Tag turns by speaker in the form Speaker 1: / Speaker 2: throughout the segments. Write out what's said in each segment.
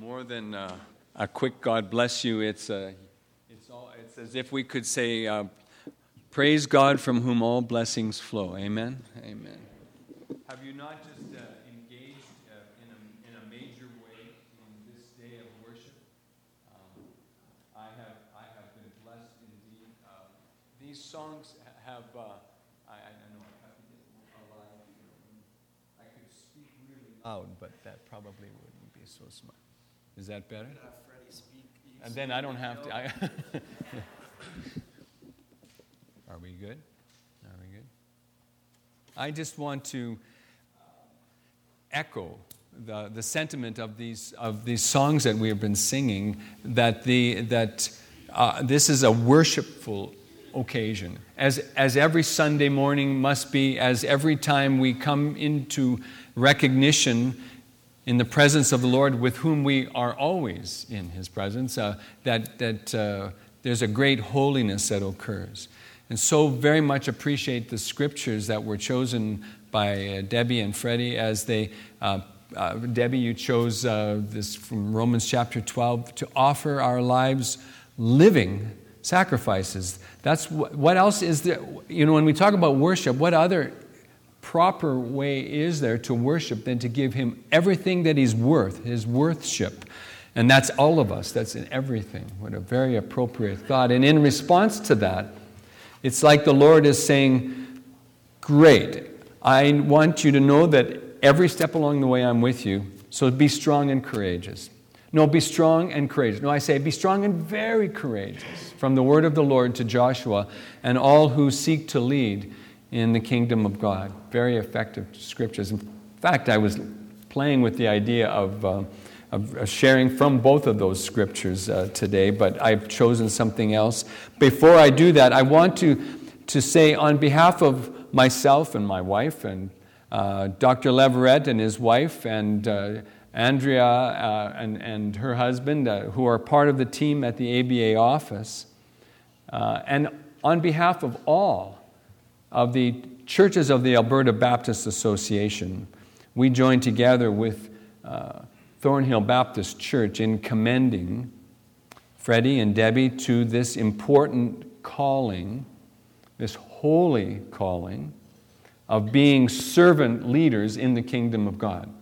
Speaker 1: more than uh, a quick God bless you. It's, uh, it's, all, it's as if we could say, uh, Praise God from whom all blessings flow. Amen? Amen. Have you not just uh, engaged uh, in, a, in a major way in this day of worship? Um, I, have, I have been blessed indeed. Uh, these songs have, I, I know I have to get alive. I could speak really loud, but that probably wouldn't be so smart. Is that better? And then I don't have to. I Are we good? Are we good? I just want to echo the, the sentiment of these, of these songs that we have been singing that, the, that uh, this is a worshipful occasion. As, as every Sunday morning must be, as every time we come into recognition in the presence of the Lord, with whom we are always in His presence, uh, that, that uh, there's a great holiness that occurs. And so very much appreciate the scriptures that were chosen by uh, Debbie and Freddie as they. Uh, uh, Debbie, you chose uh, this from Romans chapter 12 to offer our lives living sacrifices. That's what, what else is there? You know, when we talk about worship, what other proper way is there to worship than to give him everything that he's worth, his worthship? And that's all of us, that's in everything. What a very appropriate thought. And in response to that, it's like the Lord is saying, Great, I want you to know that every step along the way I'm with you, so be strong and courageous. No, be strong and courageous. No, I say, be strong and very courageous. From the word of the Lord to Joshua and all who seek to lead in the kingdom of God. Very effective scriptures. In fact, I was playing with the idea of, uh, of sharing from both of those scriptures uh, today, but I've chosen something else. Before I do that, I want to, to say, on behalf of myself and my wife, and uh, Dr. Leverett and his wife, and uh, Andrea uh, and, and her husband, uh, who are part of the team at the ABA office, and on behalf of all of the churches of the Alberta Baptist Association, we join together with uh, Thornhill Baptist Church in commending Freddie and Debbie to this important calling, this holy calling of being servant leaders in the kingdom of God.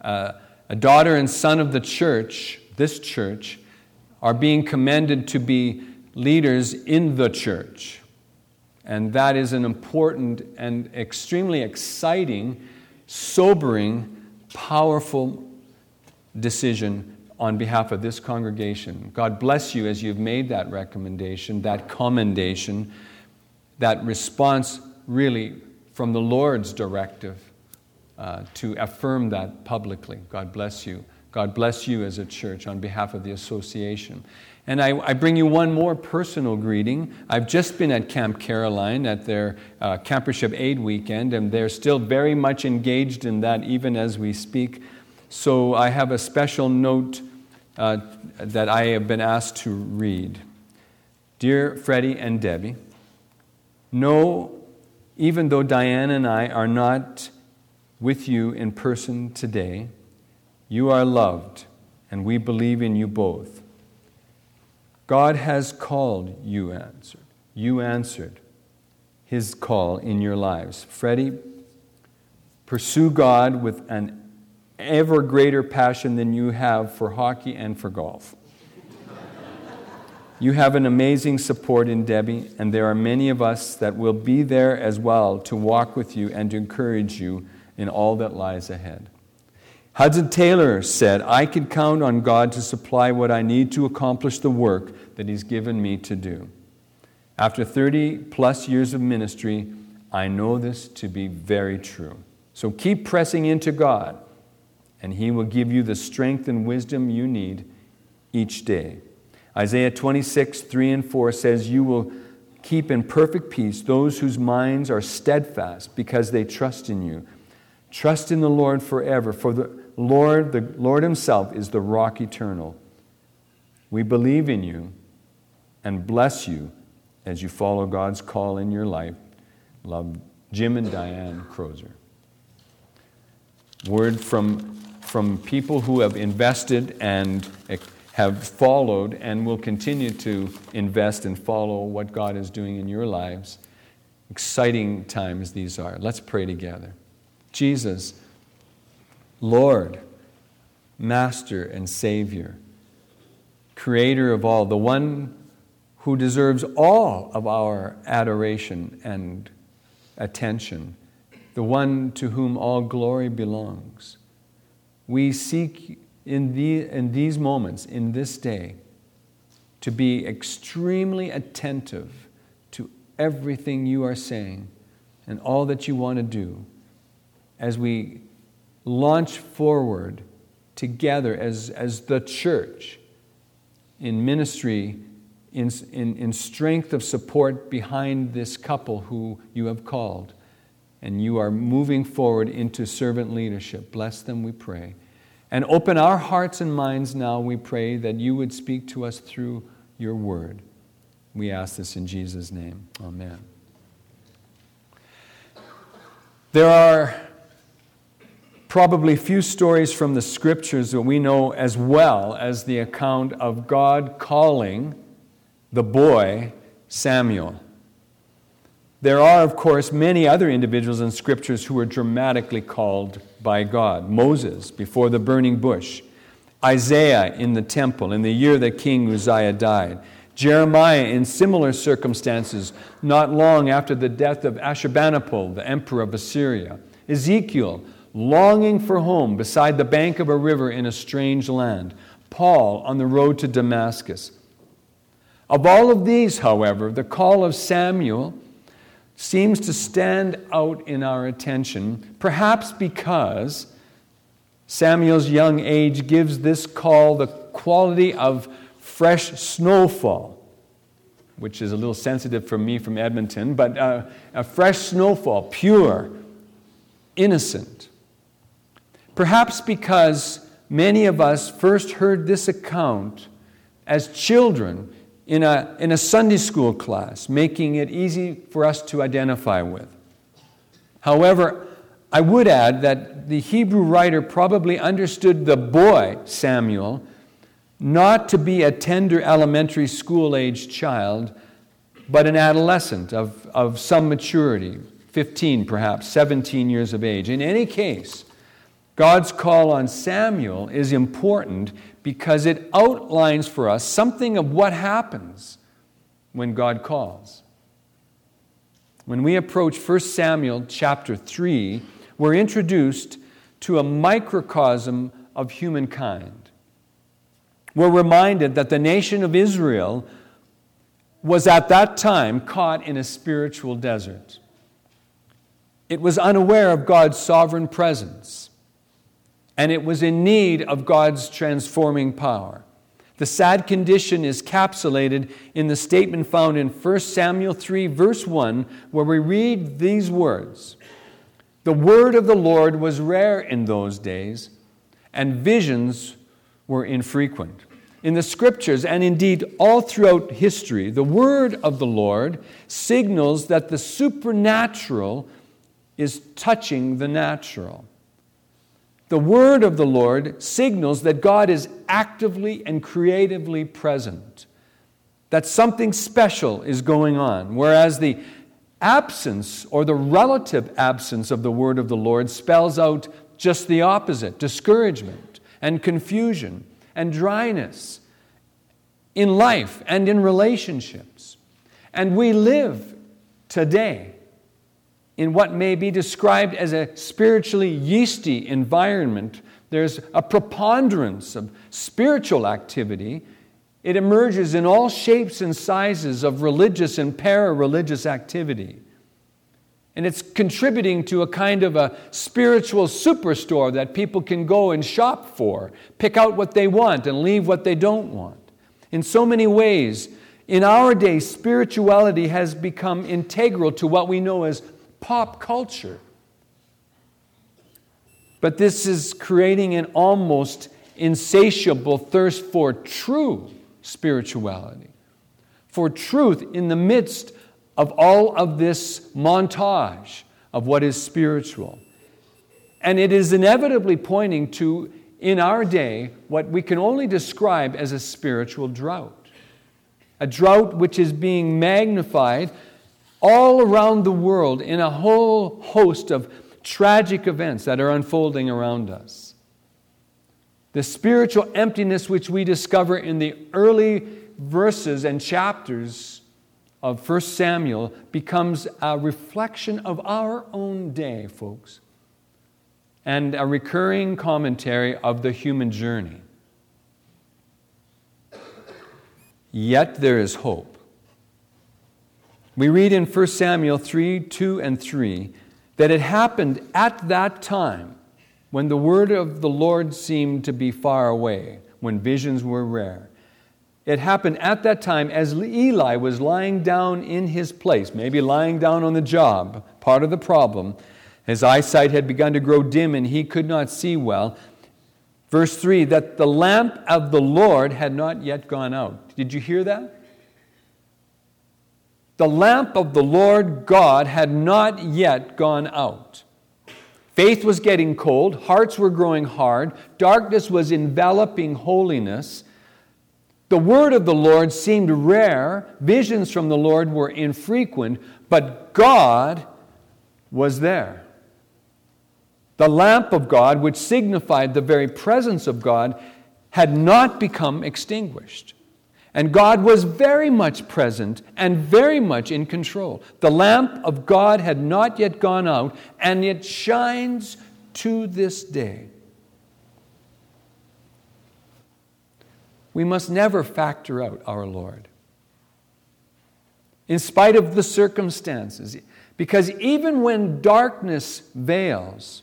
Speaker 1: Uh, a daughter and son of the church, this church, are being commended to be leaders in the church. And that is an important and extremely exciting, sobering, powerful decision on behalf of this congregation. God bless you as you've made that recommendation, that commendation, that response really from the Lord's directive uh, to affirm that publicly. God bless you. God bless you as a church on behalf of the association. And I, I, bring you one more personal greeting. I've just been at Camp Caroline at their uh, Campership Aid weekend, and they're still very much engaged in that even as we speak. So I have a special note uh, that I have been asked to read. Dear Freddie and Debbie, know, even though Diane and I are not with you in person today, you are loved, and we believe in you both. God has called, you answered. You answered his call in your lives. Freddie, pursue God with an ever greater passion than you have for hockey and for golf. you have an amazing support in Debbie, and there are many of us that will be there as well to walk with you and to encourage you in all that lies ahead. Hudson Taylor said, I can count on God to supply what I need to accomplish the work that He's given me to do. After 30 plus years of ministry, I know this to be very true. So keep pressing into God, and He will give you the strength and wisdom you need each day. Isaiah 26, 3 and 4 says, You will keep in perfect peace those whose minds are steadfast because they trust in you. Trust in the Lord forever, for the Lord, the Lord Himself, is the rock eternal. We believe in you and bless you as you follow God's call in your life. Love Jim and Diane Crozer. Word from from people who have invested and have followed and will continue to invest and follow what God is doing in your lives. Exciting times these are. Let's pray together. Jesus, Lord, Master and Savior, Creator of all, the one who deserves all of our adoration and attention, the one to whom all glory belongs. We seek in, the, in these moments, in this day, to be extremely attentive to everything you are saying and all that you want to do as we launch forward together as, as the church in ministry, in, in, in strength of support behind this couple who you have called. And you are moving forward into servant leadership. Bless them, we pray. And open our hearts and minds now, we pray, that you would speak to us through your word. We ask this in Jesus' name. Amen. There are probably few stories from the scriptures that we know as well as the account of God calling the boy Samuel. There are, of course, many other individuals in scriptures who were dramatically called by God. Moses before the burning bush, Isaiah in the temple in the year that King Uzziah died, Jeremiah in similar circumstances not long after the death of Ashurbanipal, the emperor of Assyria, Ezekiel longing for home beside the bank of a river in a strange land, Paul on the road to Damascus. Of all of these, however, the call of Samuel seems to stand out in our attention, perhaps because Samuel's young age gives this call the quality of fresh snowfall, which is a little sensitive for me from Edmonton, but uh, a fresh snowfall, pure, innocent. Perhaps because many of us first heard this account as children in a, in a Sunday school class, making it easy for us to identify with. However, I would add that the Hebrew writer probably understood the boy, Samuel, not to be a tender elementary school age child, but an adolescent of, of some maturity, 15 perhaps, 17 years of age. In any case, God's call on Samuel is important because it outlines for us something of what happens when God calls. When we approach 1 Samuel chapter 3, we're introduced to a microcosm of humankind. We're reminded that the nation of Israel was at that time caught in a spiritual desert. It was unaware of God's sovereign presence and it was in need of God's transforming power. The sad condition is capsulated in the statement found in 1 Samuel 3, verse 1, where we read these words The word of the Lord was rare in those days, and visions were infrequent. In the scriptures, and indeed all throughout history, the word of the Lord signals that the supernatural is touching the natural. The word of the Lord signals that God is actively and creatively present, that something special is going on, whereas the absence or the relative absence of the word of the Lord spells out just the opposite discouragement and confusion and dryness in life and in relationships. And we live today in what may be described as a spiritually yeasty environment. There's a preponderance of spiritual activity. It emerges in all shapes and sizes of religious and para religious activity. And it's contributing to a kind of a spiritual superstore that people can go and shop for, pick out what they want and leave what they don't want. In so many ways, in our day, spirituality has become integral to what we know as pop culture. But this is creating an almost insatiable thirst for true spirituality, for truth in the midst of all of this montage of what is spiritual. And it is inevitably pointing to, in our day, what we can only describe as a spiritual drought. A drought which is being magnified all around the world in a whole host of tragic events that are unfolding around us. The spiritual emptiness which we discover in the early verses and chapters of 1 Samuel becomes a reflection of our own day, folks, and a recurring commentary of the human journey. Yet there is hope. We read in 1 Samuel 3 2 and 3 that it happened at that time when the word of the Lord seemed to be far away, when visions were rare. It happened at that time as Eli was lying down in his place, maybe lying down on the job, part of the problem. His eyesight had begun to grow dim and he could not see well. Verse 3 that the lamp of the Lord had not yet gone out. Did you hear that? The lamp of the Lord God had not yet gone out. Faith was getting cold, hearts were growing hard, darkness was enveloping holiness. The word of the Lord seemed rare, visions from the Lord were infrequent, but God was there. The lamp of God, which signified the very presence of God, had not become extinguished. And God was very much present and very much in control. The lamp of God had not yet gone out, and it shines to this day. We must never factor out our Lord. In spite of the circumstances, because even when darkness veils,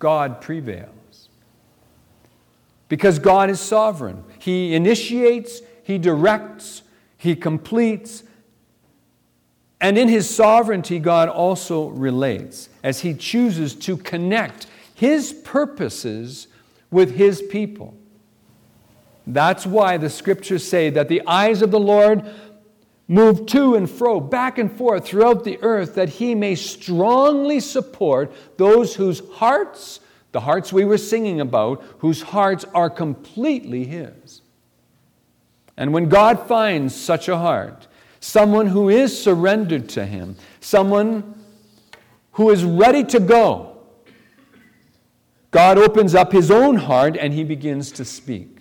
Speaker 1: God prevails because God is sovereign. He initiates, He directs, He completes. And in His sovereignty, God also relates as He chooses to connect His purposes with His people. That's why the scriptures say that the eyes of the Lord move to and fro, back and forth throughout the earth, that He may strongly support those whose hearts the hearts we were singing about, whose hearts are completely His. And when God finds such a heart, someone who is surrendered to Him, someone who is ready to go, God opens up His own heart and He begins to speak,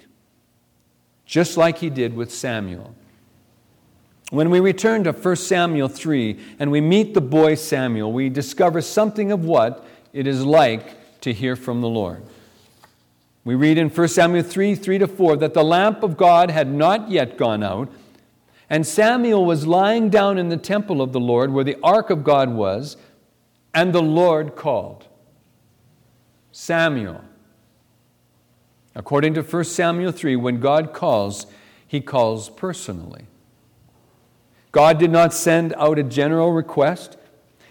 Speaker 1: just like He did with Samuel. When we return to 1 Samuel 3 and we meet the boy Samuel, we discover something of what it is like to hear from the Lord. We read in 1 Samuel 3 3 to 4 that the lamp of God had not yet gone out, and Samuel was lying down in the temple of the Lord where the ark of God was, and the Lord called Samuel. According to 1 Samuel 3, when God calls, he calls personally. God did not send out a general request.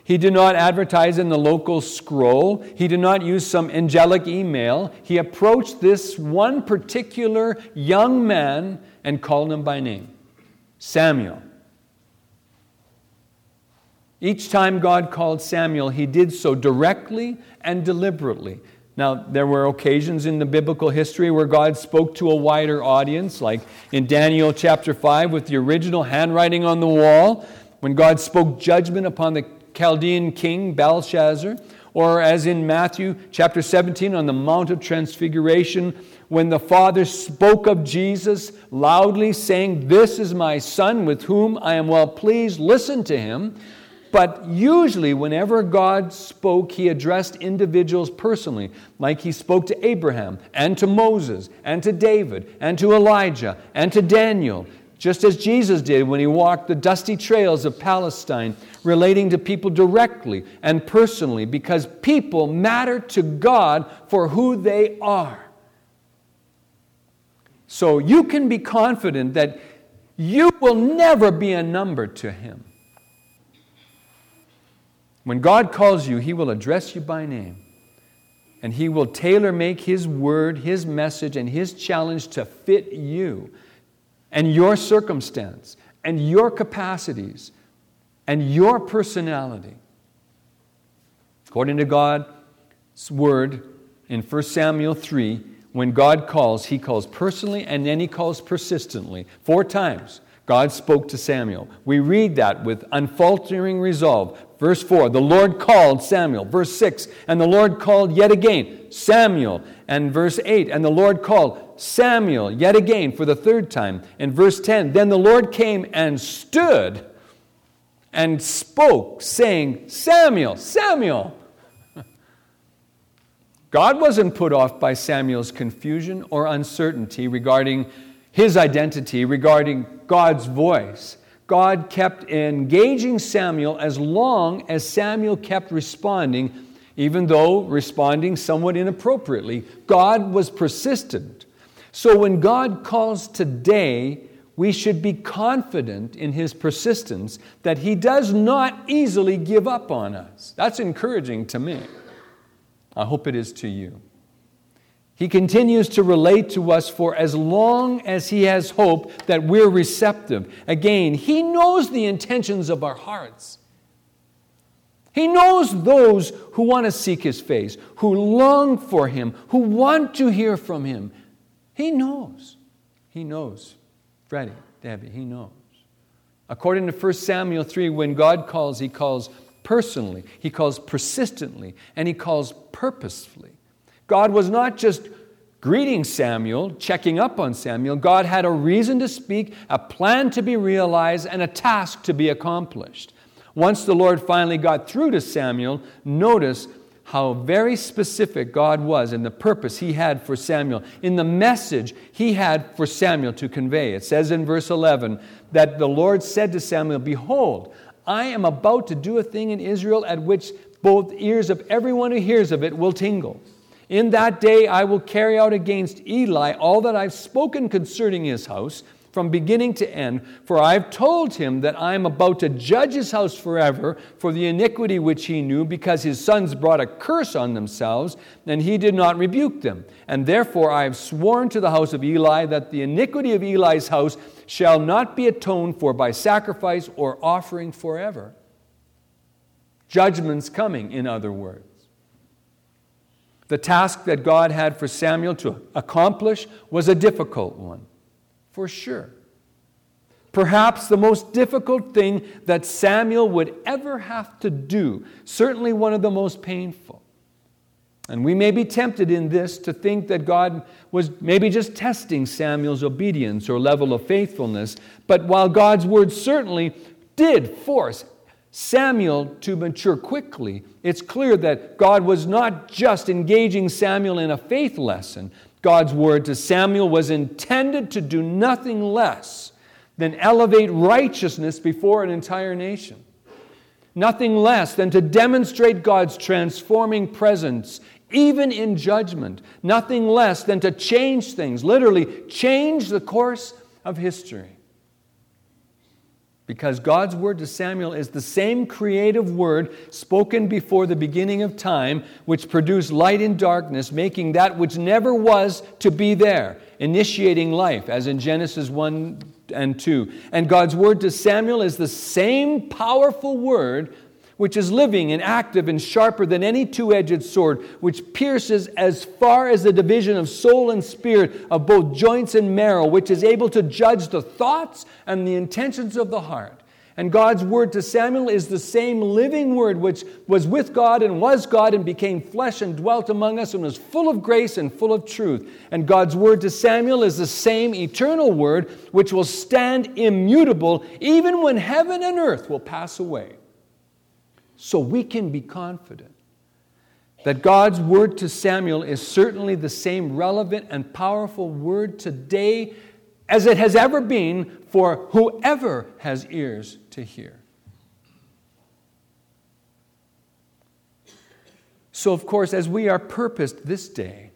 Speaker 1: He did not advertise in the local scroll. He did not use some angelic email. He approached this one particular young man and called him by name Samuel. Each time God called Samuel, he did so directly and deliberately. Now, there were occasions in the biblical history where God spoke to a wider audience, like in Daniel chapter 5 with the original handwriting on the wall, when God spoke judgment upon the Chaldean king Belshazzar, or as in Matthew chapter 17 on the Mount of Transfiguration, when the Father spoke of Jesus loudly, saying, This is my Son with whom I am well pleased, listen to him. But usually, whenever God spoke, he addressed individuals personally, like he spoke to Abraham and to Moses and to David and to Elijah and to Daniel just as Jesus did when he walked the dusty trails of Palestine, relating to people directly and personally, because people matter to God for who they are. So you can be confident that you will never be a number to him. When God calls you, he will address you by name. And he will tailor make his word, his message, and his challenge to fit you and your circumstance and your capacities and your personality. According to God's word in 1 Samuel 3, when God calls, he calls personally and then he calls persistently. Four times God spoke to Samuel. We read that with unfaltering resolve. Verse 4, the Lord called Samuel. Verse 6, and the Lord called yet again Samuel. And verse 8, and the Lord called Samuel yet again for the third time. In verse 10, then the Lord came and stood and spoke, saying, Samuel, Samuel. God wasn't put off by Samuel's confusion or uncertainty regarding his identity, regarding God's voice. God kept engaging Samuel as long as Samuel kept responding, even though responding somewhat inappropriately. God was persistent. So when God calls today, we should be confident in his persistence that he does not easily give up on us. That's encouraging to me. I hope it is to you. He continues to relate to us for as long as He has hope that we're receptive. Again, He knows the intentions of our hearts. He knows those who want to seek His face, who long for Him, who want to hear from Him. He knows. He knows. Freddie, Debbie, He knows. According to 1 Samuel 3, when God calls, He calls personally, He calls persistently, and He calls purposefully. God was not just greeting Samuel, checking up on Samuel. God had a reason to speak, a plan to be realized, and a task to be accomplished. Once the Lord finally got through to Samuel, notice how very specific God was in the purpose He had for Samuel, in the message He had for Samuel to convey. It says in verse 11 that the Lord said to Samuel, Behold, I am about to do a thing in Israel at which both ears of everyone who hears of it will tingle. In that day I will carry out against Eli all that I've spoken concerning his house from beginning to end, for I've told him that I am about to judge his house forever for the iniquity which he knew, because his sons brought a curse on themselves, and he did not rebuke them. And therefore I have sworn to the house of Eli that the iniquity of Eli's house shall not be atoned for by sacrifice or offering forever. Judgment's coming, in other words. The task that God had for Samuel to accomplish was a difficult one, for sure. Perhaps the most difficult thing that Samuel would ever have to do, certainly one of the most painful. And we may be tempted in this to think that God was maybe just testing Samuel's obedience or level of faithfulness, but while God's word certainly did force Samuel to mature quickly, it's clear that God was not just engaging Samuel in a faith lesson. God's word to Samuel was intended to do nothing less than elevate righteousness before an entire nation. Nothing less than to demonstrate God's transforming presence, even in judgment. Nothing less than to change things, literally, change the course of history. Because God's word to Samuel is the same creative word spoken before the beginning of time, which produced light in darkness, making that which never was to be there, initiating life, as in Genesis 1 and 2. And God's word to Samuel is the same powerful word which is living and active and sharper than any two edged sword, which pierces as far as the division of soul and spirit, of both joints and marrow, which is able to judge the thoughts and the intentions of the heart. And God's word to Samuel is the same living word which was with God and was God and became flesh and dwelt among us and was full of grace and full of truth. And God's word to Samuel is the same eternal word which will stand immutable even when heaven and earth will pass away. So we can be confident that God's word to Samuel is certainly the same relevant and powerful word today as it has ever been for whoever has ears to hear. So, of course, as we are purposed this day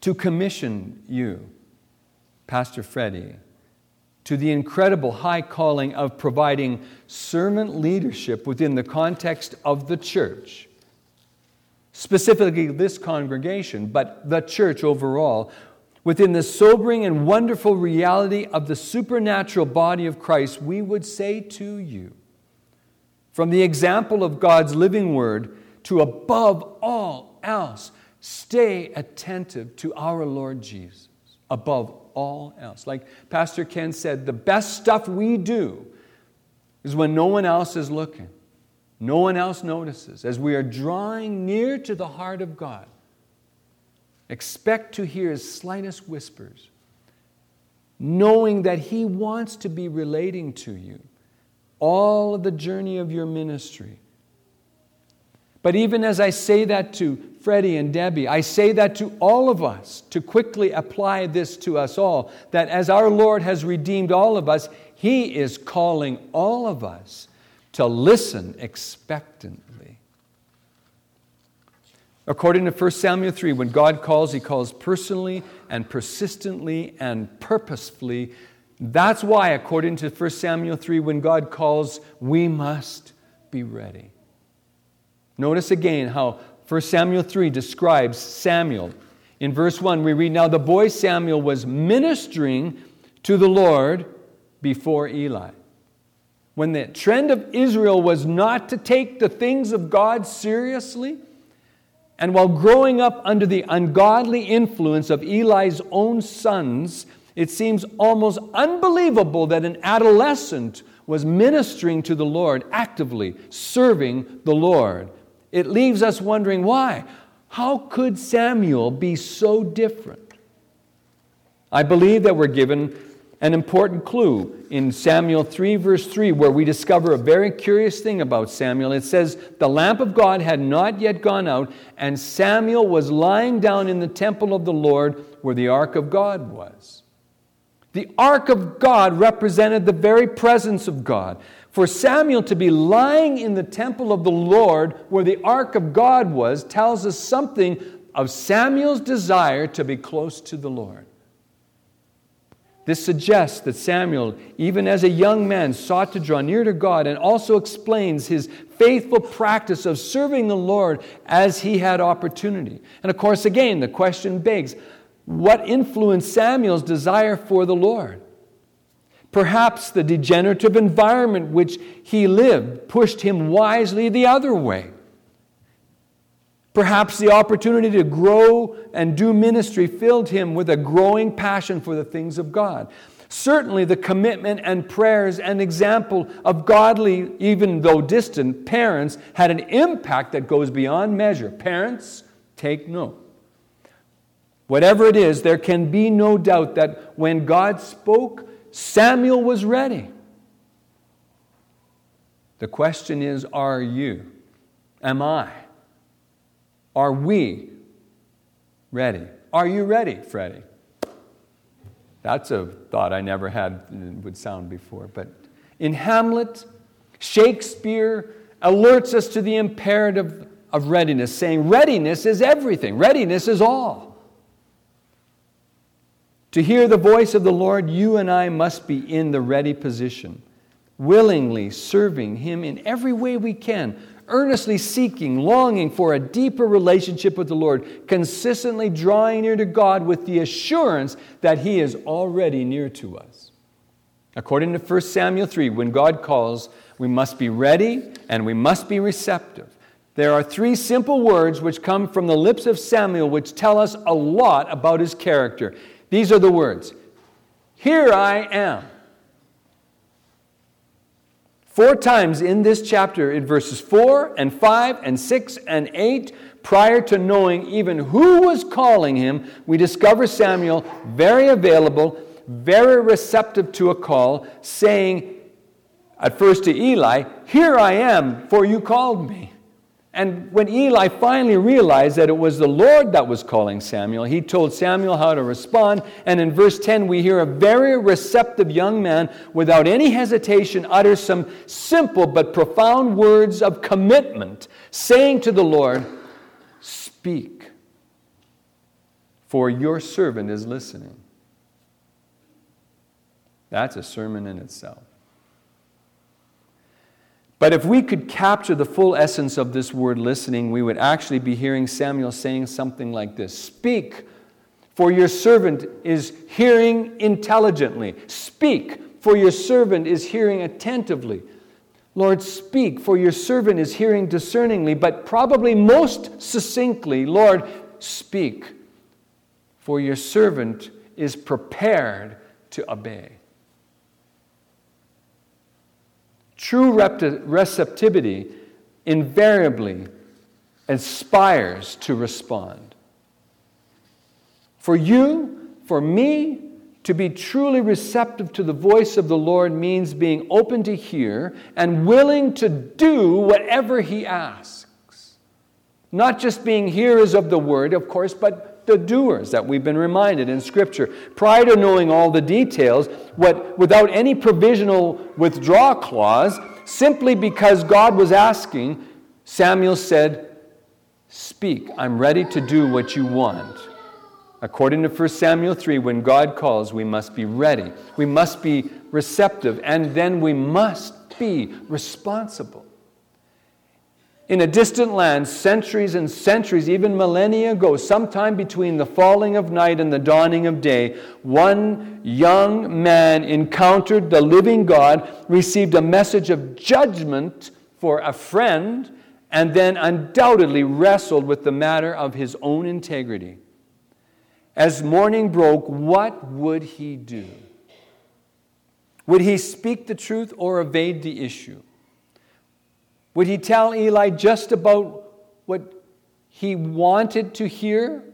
Speaker 1: to commission you, Pastor Freddie, to the incredible high calling of providing servant leadership within the context of the church, specifically this congregation, but the church overall, within the sobering and wonderful reality of the supernatural body of Christ, we would say to you, from the example of God's living word to above all else, stay attentive to our Lord Jesus above all else. Like Pastor Ken said, the best stuff we do is when no one else is looking, no one else notices. As we are drawing near to the heart of God, expect to hear his slightest whispers, knowing that he wants to be relating to you all of the journey of your ministry. But even as I say that to Freddie and Debbie, I say that to all of us to quickly apply this to us all that as our Lord has redeemed all of us, He is calling all of us to listen expectantly. According to 1 Samuel 3, when God calls, He calls personally and persistently and purposefully that's why, according to 1 Samuel 3, when God calls, we must be ready. Notice again how 1 Samuel 3 describes Samuel. In verse 1, we read Now the boy Samuel was ministering to the Lord before Eli. When the trend of Israel was not to take the things of God seriously, and while growing up under the ungodly influence of Eli's own sons, it seems almost unbelievable that an adolescent was ministering to the Lord, actively serving the Lord. It leaves us wondering why. How could Samuel be so different? I believe that we're given an important clue in Samuel 3, verse 3, where we discover a very curious thing about Samuel. It says, The lamp of God had not yet gone out, and Samuel was lying down in the temple of the Lord where the ark of God was. The ark of God represented the very presence of God. For Samuel to be lying in the temple of the Lord where the ark of God was tells us something of Samuel's desire to be close to the Lord. This suggests that Samuel, even as a young man, sought to draw near to God and also explains his faithful practice of serving the Lord as he had opportunity. And of course, again, the question begs what influenced Samuel's desire for the Lord? Perhaps the degenerative environment which he lived pushed him wisely the other way. Perhaps the opportunity to grow and do ministry filled him with a growing passion for the things of God. Certainly, the commitment and prayers and example of godly, even though distant, parents had an impact that goes beyond measure. Parents, take note. Whatever it is, there can be no doubt that when God spoke, Samuel was ready. The question is are you? Am I? Are we ready? Are you ready, Freddie? That's a thought I never had uh, would sound before. But in Hamlet, Shakespeare alerts us to the imperative of readiness, saying, Readiness is everything, readiness is all. To hear the voice of the Lord, you and I must be in the ready position, willingly serving Him in every way we can, earnestly seeking, longing for a deeper relationship with the Lord, consistently drawing near to God with the assurance that He is already near to us. According to 1 Samuel 3, when God calls, we must be ready and we must be receptive. There are three simple words which come from the lips of Samuel which tell us a lot about his character. These are the words Here I am. Four times in this chapter, in verses 4 and 5 and 6 and 8, prior to knowing even who was calling him, we discover Samuel very available, very receptive to a call, saying at first to Eli, Here I am, for you called me. And when Eli finally realized that it was the Lord that was calling Samuel, he told Samuel how to respond. And in verse 10, we hear a very receptive young man, without any hesitation, utter some simple but profound words of commitment, saying to the Lord, Speak, for your servant is listening. That's a sermon in itself. But if we could capture the full essence of this word listening, we would actually be hearing Samuel saying something like this Speak, for your servant is hearing intelligently. Speak, for your servant is hearing attentively. Lord, speak, for your servant is hearing discerningly, but probably most succinctly, Lord, speak, for your servant is prepared to obey. True receptivity invariably aspires to respond. For you, for me, to be truly receptive to the voice of the Lord means being open to hear and willing to do whatever He asks. Not just being hearers of the word, of course, but the doers that we've been reminded in Scripture. Prior to knowing all the details, what, without any provisional withdraw clause, simply because God was asking, Samuel said, Speak, I'm ready to do what you want. According to 1 Samuel 3, when God calls, we must be ready. We must be receptive, and then we must be responsible. In a distant land, centuries and centuries, even millennia ago, sometime between the falling of night and the dawning of day, one young man encountered the living God, received a message of judgment for a friend, and then undoubtedly wrestled with the matter of his own integrity. As morning broke, what would he do? Would he speak the truth or evade the issue? Would he tell Eli just about what he wanted to hear?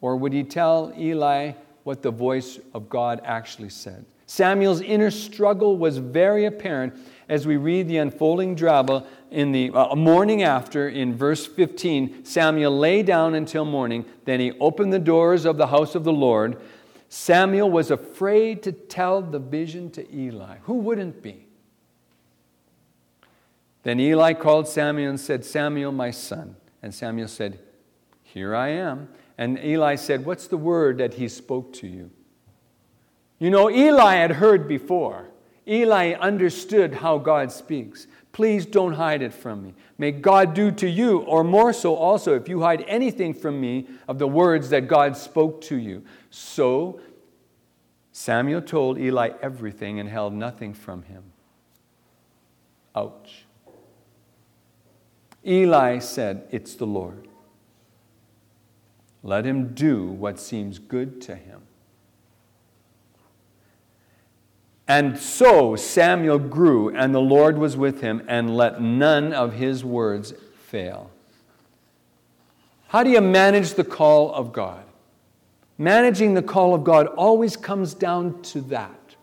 Speaker 1: Or would he tell Eli what the voice of God actually said? Samuel's inner struggle was very apparent as we read the unfolding drama in the uh, morning after in verse 15 Samuel lay down until morning then he opened the doors of the house of the Lord Samuel was afraid to tell the vision to Eli who wouldn't be then Eli called Samuel and said Samuel my son and Samuel said here I am and Eli said what's the word that he spoke to you you know Eli had heard before Eli understood how God speaks. Please don't hide it from me. May God do to you, or more so also, if you hide anything from me of the words that God spoke to you. So Samuel told Eli everything and held nothing from him. Ouch. Eli said, It's the Lord. Let him do what seems good to him. And so Samuel grew, and the Lord was with him, and let none of his words fail. How do you manage the call of God? Managing the call of God always comes down to that.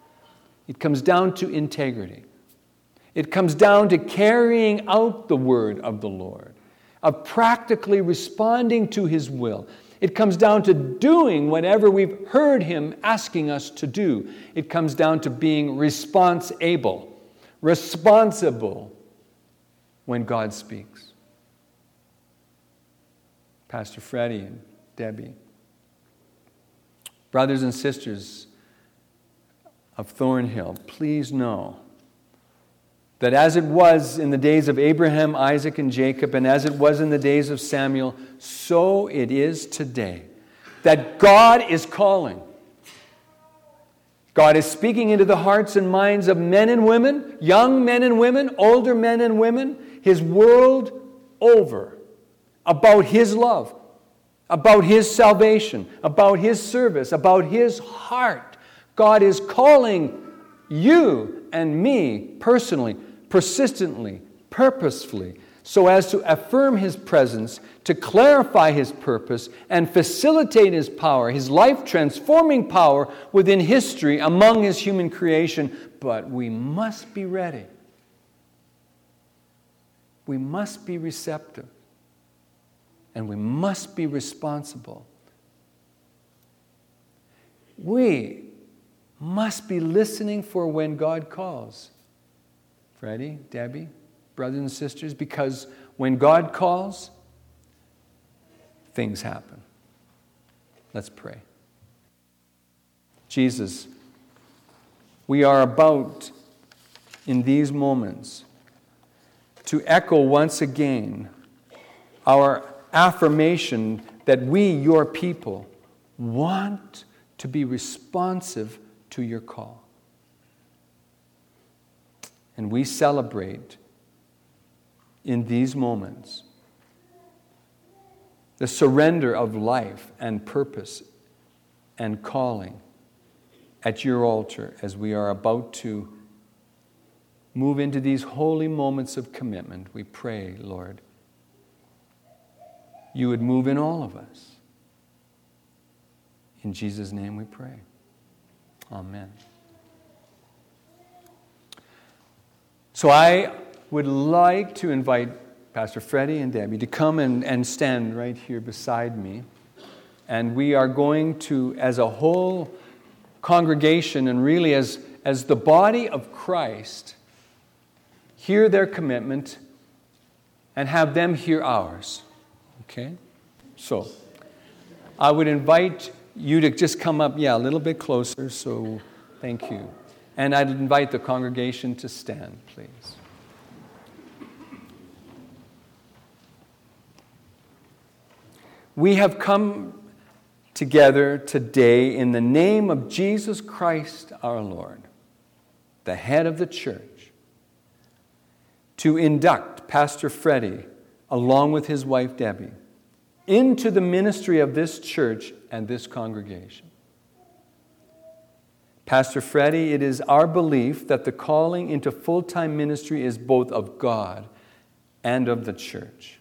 Speaker 1: It comes down to integrity. It comes down to carrying out the word of the Lord, of practically responding to his will. It comes down to doing whatever we've heard Him asking us to do. It comes down to being response able, responsible when God speaks. Pastor Freddie and Debbie, brothers and sisters of Thornhill, please know that as it was in the days of Abraham, Isaac, and Jacob, and as it was in the days of Samuel, so it is today. That God is calling. God is speaking into the hearts and minds of men and women, young men and women, older men and women, His world over, about His love, about His salvation, about His service, about His heart. God is calling you and me personally persistently, purposefully, so as to affirm His presence, to clarify His purpose, and facilitate His power, His life transforming power within history among His human creation. But we must be ready. We must be receptive. And we must be responsible. We must be listening for when God calls. Freddie, Debbie, brothers and sisters, because when God calls, things happen. Let's pray. Jesus, we are about in these moments to echo once again our affirmation that we, your people, want to be responsive to your call. And we celebrate in these moments the surrender of life and purpose and calling at your altar as we are about to move into these holy moments of commitment. We pray, Lord, you would move in all of us. In Jesus' name we pray. Amen. So I would like to invite Pastor Freddie and Debbie to come and, and stand right here beside me. And we are going to, as a whole congregation and really as, as the body of Christ, hear their commitment and have them hear ours. Okay? So, I would invite you to just come up, yeah, a little bit closer. So, thank you. And I'd invite the congregation to stand, please. We have come together today in the name of Jesus Christ our Lord, the head of the church, to induct Pastor Freddie along with his wife Debbie into the ministry of this church and this congregation. Pastor Freddie, it is our belief that the calling into full time ministry is both of God and of the church.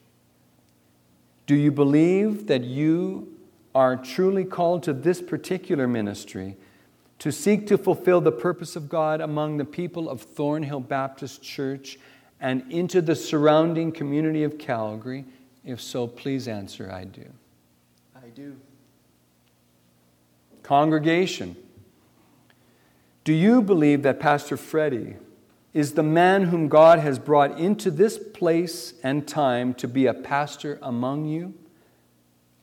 Speaker 1: Do you believe that you are truly called to this particular ministry to seek to fulfill the purpose of God among the people of Thornhill Baptist Church and into the surrounding community of Calgary? If so, please answer I do.
Speaker 2: I do.
Speaker 1: Congregation, do you believe that Pastor Freddie is the man whom God has brought into this place and time to be a pastor among you,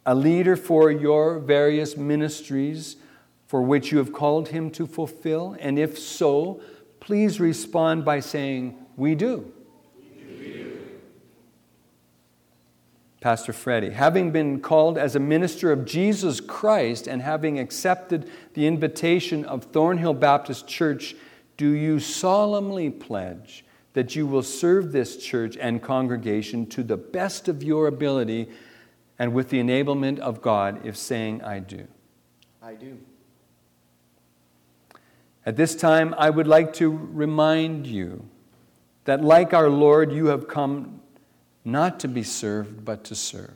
Speaker 1: a leader for your various ministries for which you have called him to fulfill? And if so, please respond by saying, We do. Pastor Freddie, having been called as a minister of Jesus Christ and having accepted the invitation of Thornhill Baptist Church do you solemnly pledge that you will serve this church and congregation to the best of your ability and with the enablement of God if saying, I do?
Speaker 2: I do.
Speaker 1: At this time, I would like to remind you that, like our Lord, you have come not to be served, but to serve.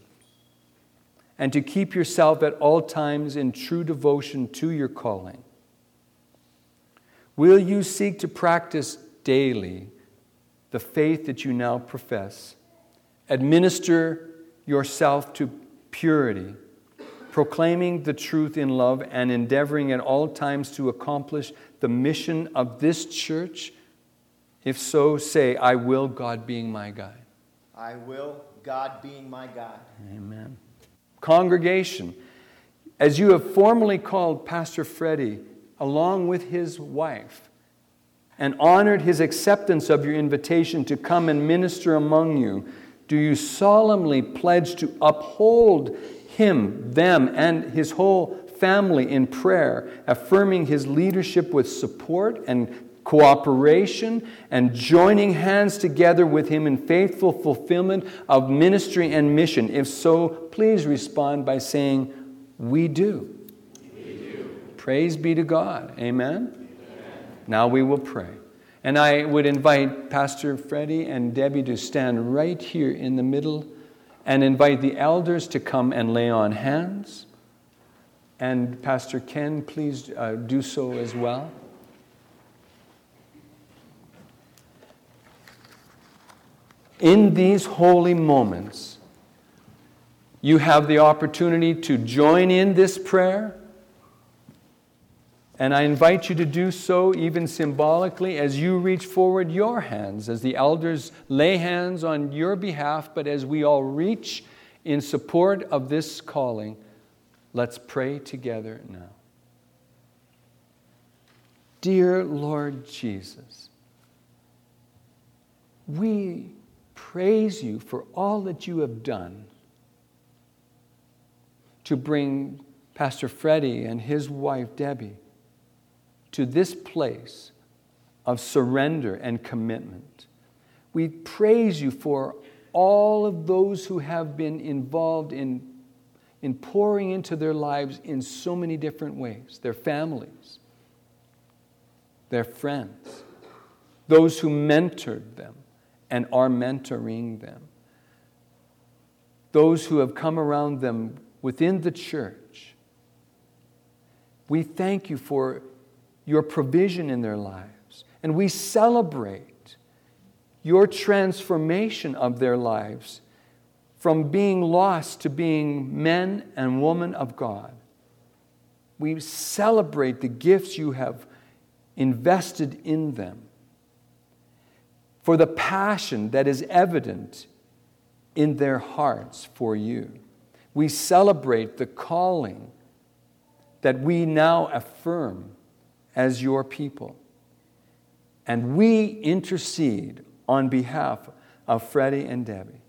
Speaker 1: And to keep yourself at all times in true devotion to your calling Will you seek to practice daily the faith that you now profess? Administer yourself to purity, proclaiming the truth in love and endeavoring at all times to accomplish the mission of this church? If so, say, I will, God being my guide.
Speaker 2: I will, God being my God.
Speaker 1: Amen. Congregation, as you have formally called Pastor Freddie along with his wife and honored his acceptance of your invitation to come and minister among you, do you solemnly pledge to uphold him, them, and his whole family in prayer, affirming his leadership with support and cooperation and joining hands together with him in faithful fulfillment of ministry and mission? If so, please respond by saying, We do. We do. Praise be to God. Amen? Amen? Now we will pray. And I would invite Pastor Freddie and Debbie to stand right here in the middle and invite the elders to come and lay on hands. And Pastor Ken, please uh, do so as well. In these holy moments, you have the opportunity to join in this prayer and I invite you to do so even symbolically as you reach forward your hands, as the elders lay hands on your behalf, but as we all reach in support of this calling, let's pray together now. Dear Lord Jesus, we praise you for all that you have done to bring Pastor Freddie and his wife Debbie to this place of surrender and commitment. We praise you for all of those who have been involved in, in pouring into their lives in so many different ways their families, their friends, those who mentored them and are mentoring them, those who have come around them within the church. We thank you for your provision in their lives, and we celebrate your transformation of their lives from being lost to being men and women of God. We celebrate the gifts you have invested in them, for the passion that is evident in their hearts for you. We celebrate the calling that we now affirm as your people. And we intercede on behalf of Freddie and Debbie.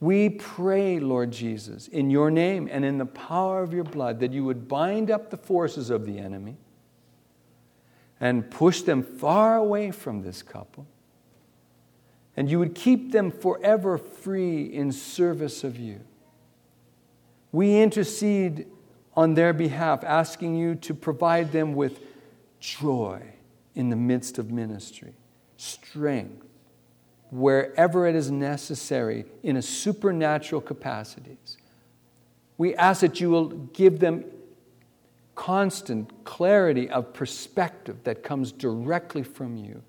Speaker 1: We pray, Lord Jesus, in your name and in the power of your blood, that you would bind up the forces of the enemy and push them far away from this couple. And you would keep them forever free in service of you. We intercede on their behalf, asking you to provide them with joy in the midst of ministry, strength wherever it is necessary in a supernatural capacities. We ask that you will give them constant clarity of perspective that comes directly from you.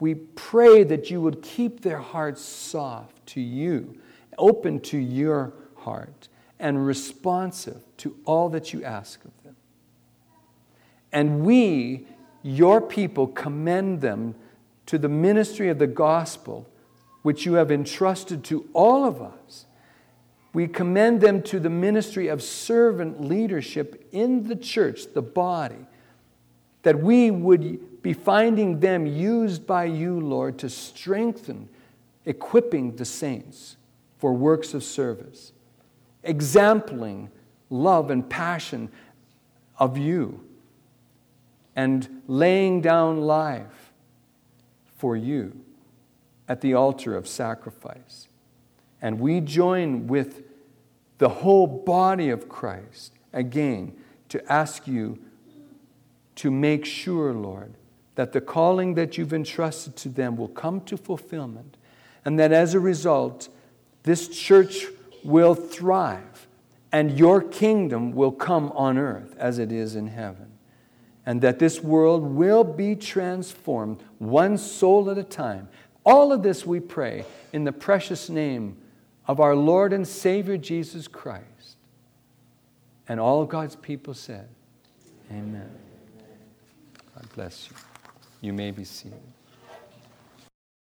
Speaker 1: We pray that you would keep their hearts soft to you, open to your heart, and responsive to all that you ask of them. And we, your people, commend them to the ministry of the gospel, which you have entrusted to all of us. We commend them to the ministry of servant leadership in the church, the body, that we would be finding them used by you, Lord, to strengthen, equipping the saints for works of service, exempling love and passion of you, and laying down life for you at the altar of sacrifice. And we join with the whole body of Christ again to ask you to make sure, Lord, that the calling that you've entrusted to them will come to fulfillment, and that as a result, this church will thrive, and your kingdom will come on earth as it is in heaven and that this world will be transformed one soul at a time. All of this we pray in the precious name of our Lord and Savior Jesus Christ. And all God's people said, Amen. God bless you. You may be seated.